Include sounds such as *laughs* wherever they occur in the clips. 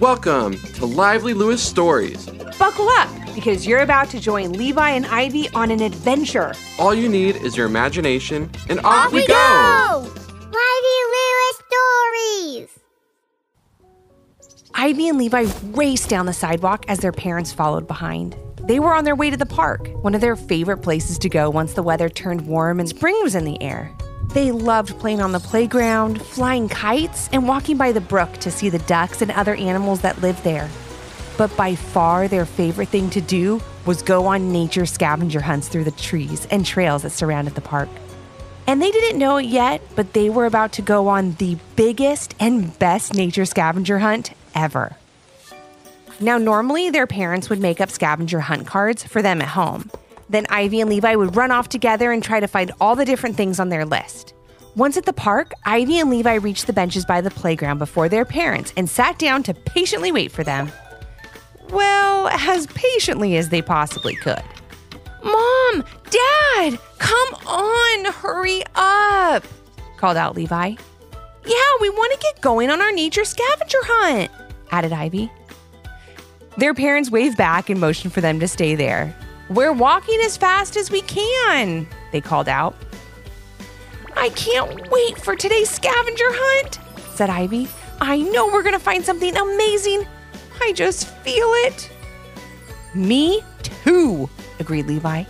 Welcome to Lively Lewis Stories. Buckle up because you're about to join Levi and Ivy on an adventure. All you need is your imagination, and off, Off we go! Lively Lewis Stories! Ivy and Levi raced down the sidewalk as their parents followed behind. They were on their way to the park, one of their favorite places to go once the weather turned warm and spring was in the air. They loved playing on the playground, flying kites, and walking by the brook to see the ducks and other animals that lived there. But by far their favorite thing to do was go on nature scavenger hunts through the trees and trails that surrounded the park. And they didn't know it yet, but they were about to go on the biggest and best nature scavenger hunt ever. Now, normally their parents would make up scavenger hunt cards for them at home. Then Ivy and Levi would run off together and try to find all the different things on their list. Once at the park, Ivy and Levi reached the benches by the playground before their parents and sat down to patiently wait for them. Well, as patiently as they possibly could. Mom, Dad, come on, hurry up, called out Levi. Yeah, we want to get going on our nature scavenger hunt, added Ivy. Their parents waved back and motioned for them to stay there. We're walking as fast as we can, they called out. I can't wait for today's scavenger hunt, said Ivy. I know we're going to find something amazing. I just feel it. Me too, agreed Levi.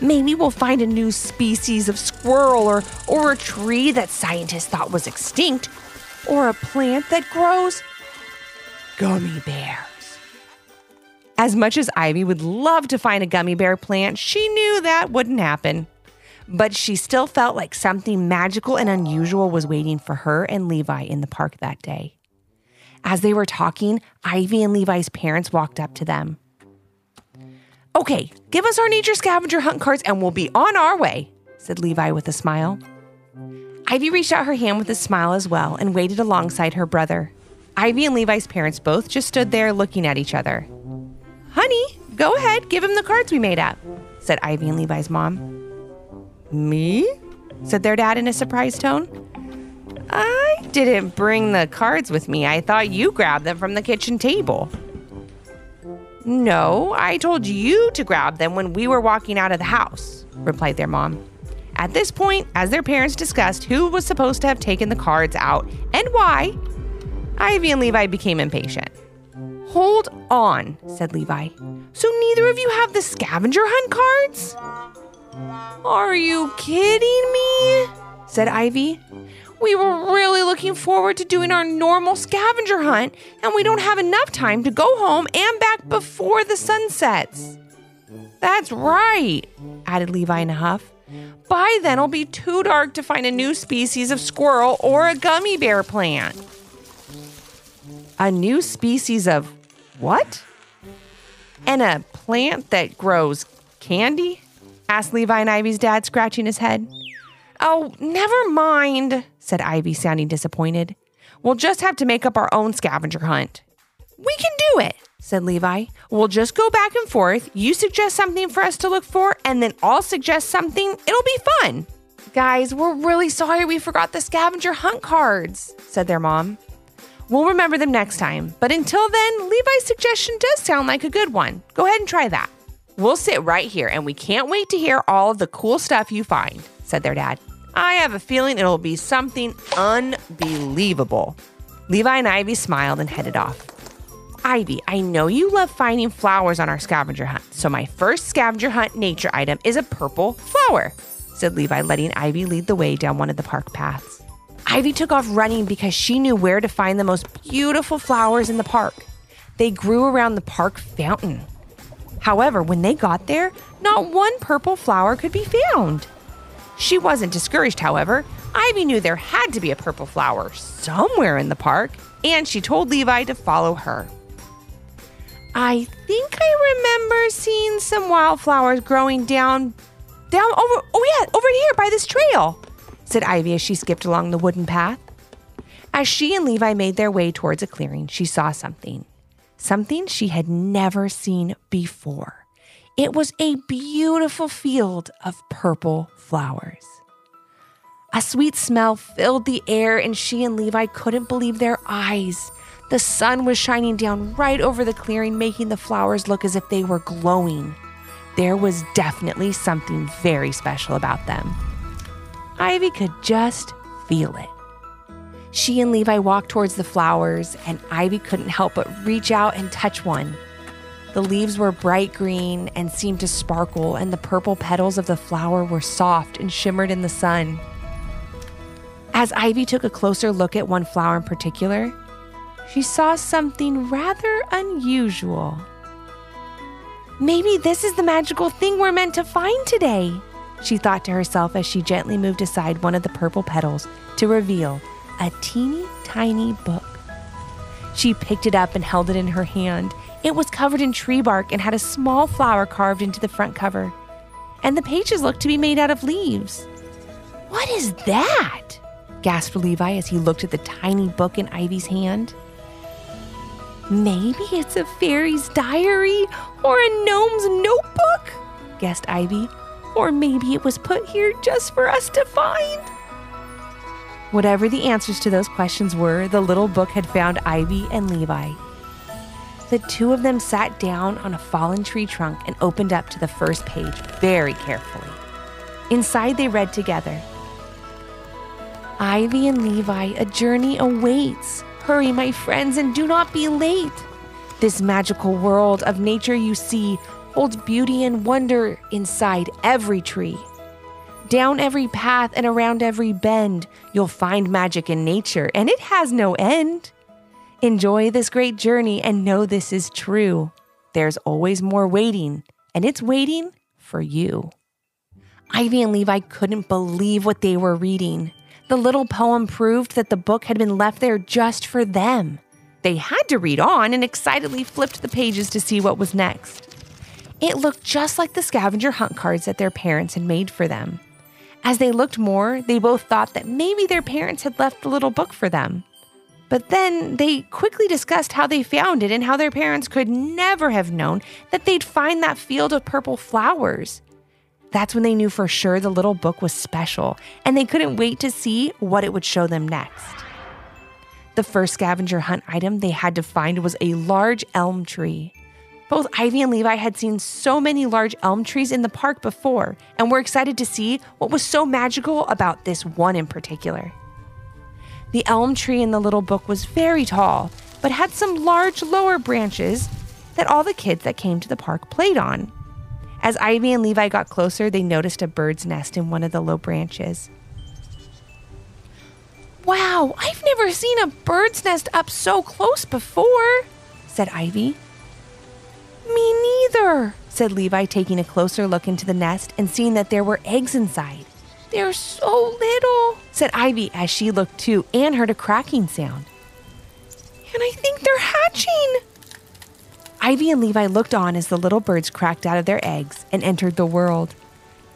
Maybe we'll find a new species of squirrel or, or a tree that scientists thought was extinct or a plant that grows gummy bears. As much as Ivy would love to find a gummy bear plant, she knew that wouldn't happen. But she still felt like something magical and unusual was waiting for her and Levi in the park that day. As they were talking, Ivy and Levi's parents walked up to them. Okay, give us our nature scavenger hunt cards and we'll be on our way, said Levi with a smile. Ivy reached out her hand with a smile as well and waited alongside her brother. Ivy and Levi's parents both just stood there looking at each other. Honey, go ahead, give him the cards we made up, said Ivy and Levi's mom. Me? said their dad in a surprised tone. I didn't bring the cards with me. I thought you grabbed them from the kitchen table. No, I told you to grab them when we were walking out of the house, replied their mom. At this point, as their parents discussed who was supposed to have taken the cards out and why, Ivy and Levi became impatient. Hold on, said Levi. So neither of you have the scavenger hunt cards? Are you kidding me? said Ivy. We were really looking forward to doing our normal scavenger hunt, and we don't have enough time to go home and back before the sun sets. That's right, added Levi in a huff. By then, it'll be too dark to find a new species of squirrel or a gummy bear plant. A new species of what? And a plant that grows candy? asked Levi and Ivy's dad, scratching his head. Oh, never mind, said Ivy, sounding disappointed. We'll just have to make up our own scavenger hunt. We can do it, said Levi. We'll just go back and forth. You suggest something for us to look for, and then I'll suggest something. It'll be fun. Guys, we're really sorry we forgot the scavenger hunt cards, said their mom. We'll remember them next time. But until then, Levi's suggestion does sound like a good one. Go ahead and try that. We'll sit right here and we can't wait to hear all of the cool stuff you find, said their dad. I have a feeling it'll be something unbelievable. Levi and Ivy smiled and headed off. Ivy, I know you love finding flowers on our scavenger hunt, so my first scavenger hunt nature item is a purple flower, said Levi, letting Ivy lead the way down one of the park paths. Ivy took off running because she knew where to find the most beautiful flowers in the park. They grew around the park fountain. However, when they got there, not one purple flower could be found. She wasn't discouraged, however. Ivy knew there had to be a purple flower somewhere in the park, and she told Levi to follow her. I think I remember seeing some wildflowers growing down down over oh yeah, over here by this trail, said Ivy as she skipped along the wooden path. As she and Levi made their way towards a clearing, she saw something. Something she had never seen before. It was a beautiful field of purple flowers. A sweet smell filled the air, and she and Levi couldn't believe their eyes. The sun was shining down right over the clearing, making the flowers look as if they were glowing. There was definitely something very special about them. Ivy could just feel it. She and Levi walked towards the flowers, and Ivy couldn't help but reach out and touch one. The leaves were bright green and seemed to sparkle, and the purple petals of the flower were soft and shimmered in the sun. As Ivy took a closer look at one flower in particular, she saw something rather unusual. Maybe this is the magical thing we're meant to find today, she thought to herself as she gently moved aside one of the purple petals to reveal a teeny tiny book. She picked it up and held it in her hand. It was covered in tree bark and had a small flower carved into the front cover. And the pages looked to be made out of leaves. What is that? gasped Levi as he looked at the tiny book in Ivy's hand. Maybe it's a fairy's diary or a gnome's notebook, guessed Ivy. Or maybe it was put here just for us to find. Whatever the answers to those questions were, the little book had found Ivy and Levi. The two of them sat down on a fallen tree trunk and opened up to the first page very carefully. Inside, they read together Ivy and Levi, a journey awaits. Hurry, my friends, and do not be late. This magical world of nature you see holds beauty and wonder inside every tree. Down every path and around every bend, you'll find magic in nature, and it has no end. Enjoy this great journey and know this is true. There's always more waiting, and it's waiting for you. Ivy and Levi couldn't believe what they were reading. The little poem proved that the book had been left there just for them. They had to read on and excitedly flipped the pages to see what was next. It looked just like the scavenger hunt cards that their parents had made for them. As they looked more, they both thought that maybe their parents had left the little book for them. But then they quickly discussed how they found it and how their parents could never have known that they'd find that field of purple flowers. That's when they knew for sure the little book was special, and they couldn't wait to see what it would show them next. The first scavenger hunt item they had to find was a large elm tree. Both Ivy and Levi had seen so many large elm trees in the park before and were excited to see what was so magical about this one in particular. The elm tree in the little book was very tall, but had some large lower branches that all the kids that came to the park played on. As Ivy and Levi got closer, they noticed a bird's nest in one of the low branches. Wow, I've never seen a bird's nest up so close before, said Ivy. Me neither, said Levi, taking a closer look into the nest and seeing that there were eggs inside. They're so little, said Ivy as she looked too and heard a cracking sound. And I think they're hatching. Ivy and Levi looked on as the little birds cracked out of their eggs and entered the world.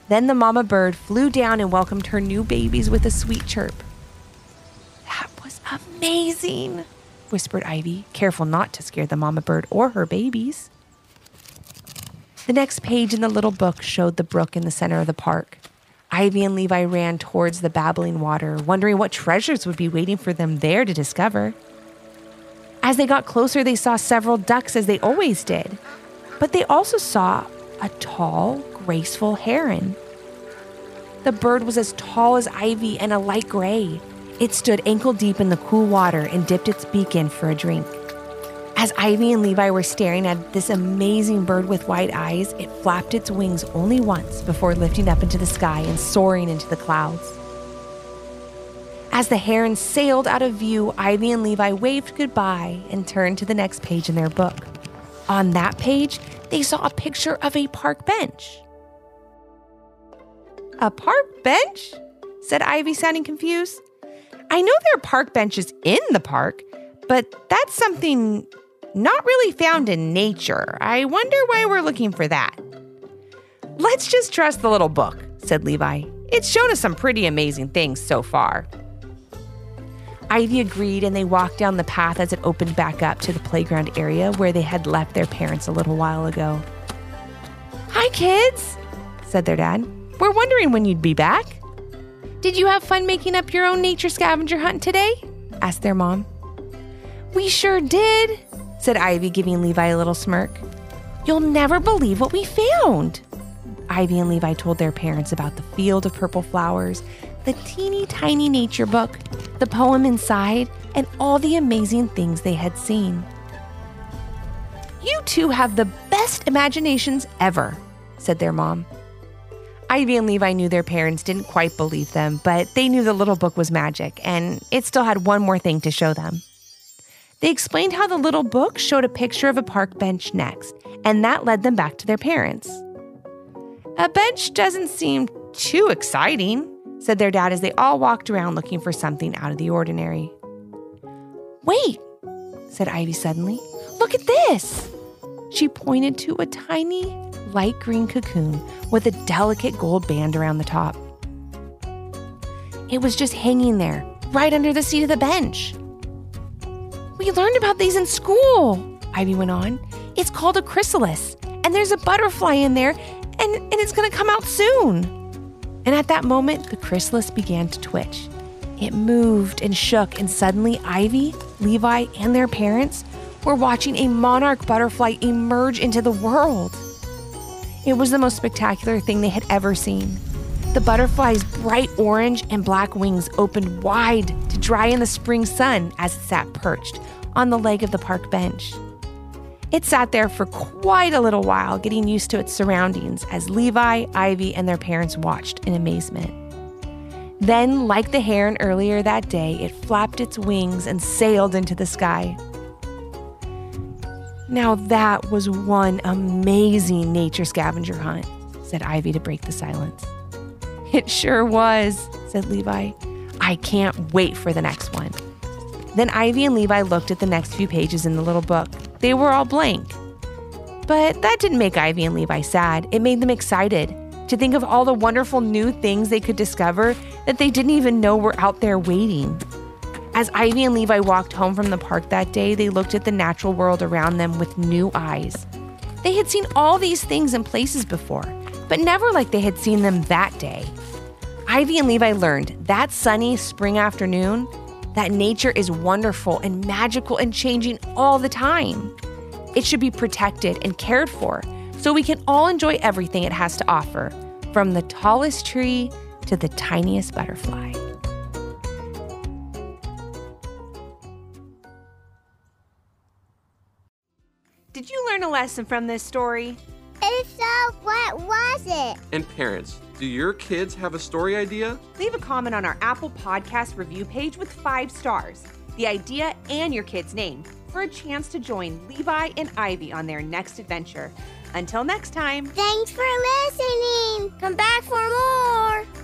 Then the mama bird flew down and welcomed her new babies with a sweet chirp. That was amazing, whispered Ivy, careful not to scare the mama bird or her babies. The next page in the little book showed the brook in the center of the park. Ivy and Levi ran towards the babbling water, wondering what treasures would be waiting for them there to discover. As they got closer, they saw several ducks as they always did, but they also saw a tall, graceful heron. The bird was as tall as Ivy and a light gray. It stood ankle deep in the cool water and dipped its beak in for a drink. As Ivy and Levi were staring at this amazing bird with white eyes, it flapped its wings only once before lifting up into the sky and soaring into the clouds. As the heron sailed out of view, Ivy and Levi waved goodbye and turned to the next page in their book. On that page, they saw a picture of a park bench. A park bench? said Ivy, sounding confused. I know there are park benches in the park, but that's something not really found in nature. I wonder why we're looking for that. Let's just trust the little book, said Levi. It's shown us some pretty amazing things so far. Ivy agreed, and they walked down the path as it opened back up to the playground area where they had left their parents a little while ago. Hi, kids, said their dad. We're wondering when you'd be back. Did you have fun making up your own nature scavenger hunt today? asked their mom. We sure did, said Ivy, giving Levi a little smirk. You'll never believe what we found. Ivy and Levi told their parents about the field of purple flowers, the teeny tiny nature book, the poem inside, and all the amazing things they had seen. You two have the best imaginations ever, said their mom. Ivy and Levi knew their parents didn't quite believe them, but they knew the little book was magic, and it still had one more thing to show them. They explained how the little book showed a picture of a park bench next, and that led them back to their parents. A bench doesn't seem too exciting, said their dad as they all walked around looking for something out of the ordinary. Wait, said Ivy suddenly. Look at this. She pointed to a tiny light green cocoon with a delicate gold band around the top. It was just hanging there, right under the seat of the bench. We learned about these in school, Ivy went on. It's called a chrysalis, and there's a butterfly in there, and, and it's gonna come out soon. And at that moment, the chrysalis began to twitch. It moved and shook, and suddenly Ivy, Levi, and their parents were watching a monarch butterfly emerge into the world. It was the most spectacular thing they had ever seen. The butterfly's bright orange and black wings opened wide to dry in the spring sun as it sat perched on the leg of the park bench. It sat there for quite a little while, getting used to its surroundings as Levi, Ivy, and their parents watched in amazement. Then, like the heron earlier that day, it flapped its wings and sailed into the sky. Now that was one amazing nature scavenger hunt, said Ivy to break the silence. *laughs* It sure was, said Levi. I can't wait for the next one. Then Ivy and Levi looked at the next few pages in the little book. They were all blank. But that didn't make Ivy and Levi sad. It made them excited to think of all the wonderful new things they could discover that they didn't even know were out there waiting. As Ivy and Levi walked home from the park that day, they looked at the natural world around them with new eyes. They had seen all these things and places before, but never like they had seen them that day. Ivy and Levi learned that sunny spring afternoon that nature is wonderful and magical and changing all the time. It should be protected and cared for so we can all enjoy everything it has to offer, from the tallest tree to the tiniest butterfly. Did you learn a lesson from this story? If so, what was it? And parents, do your kids have a story idea? Leave a comment on our Apple Podcast review page with five stars, the idea, and your kid's name for a chance to join Levi and Ivy on their next adventure. Until next time. Thanks for listening. Come back for more.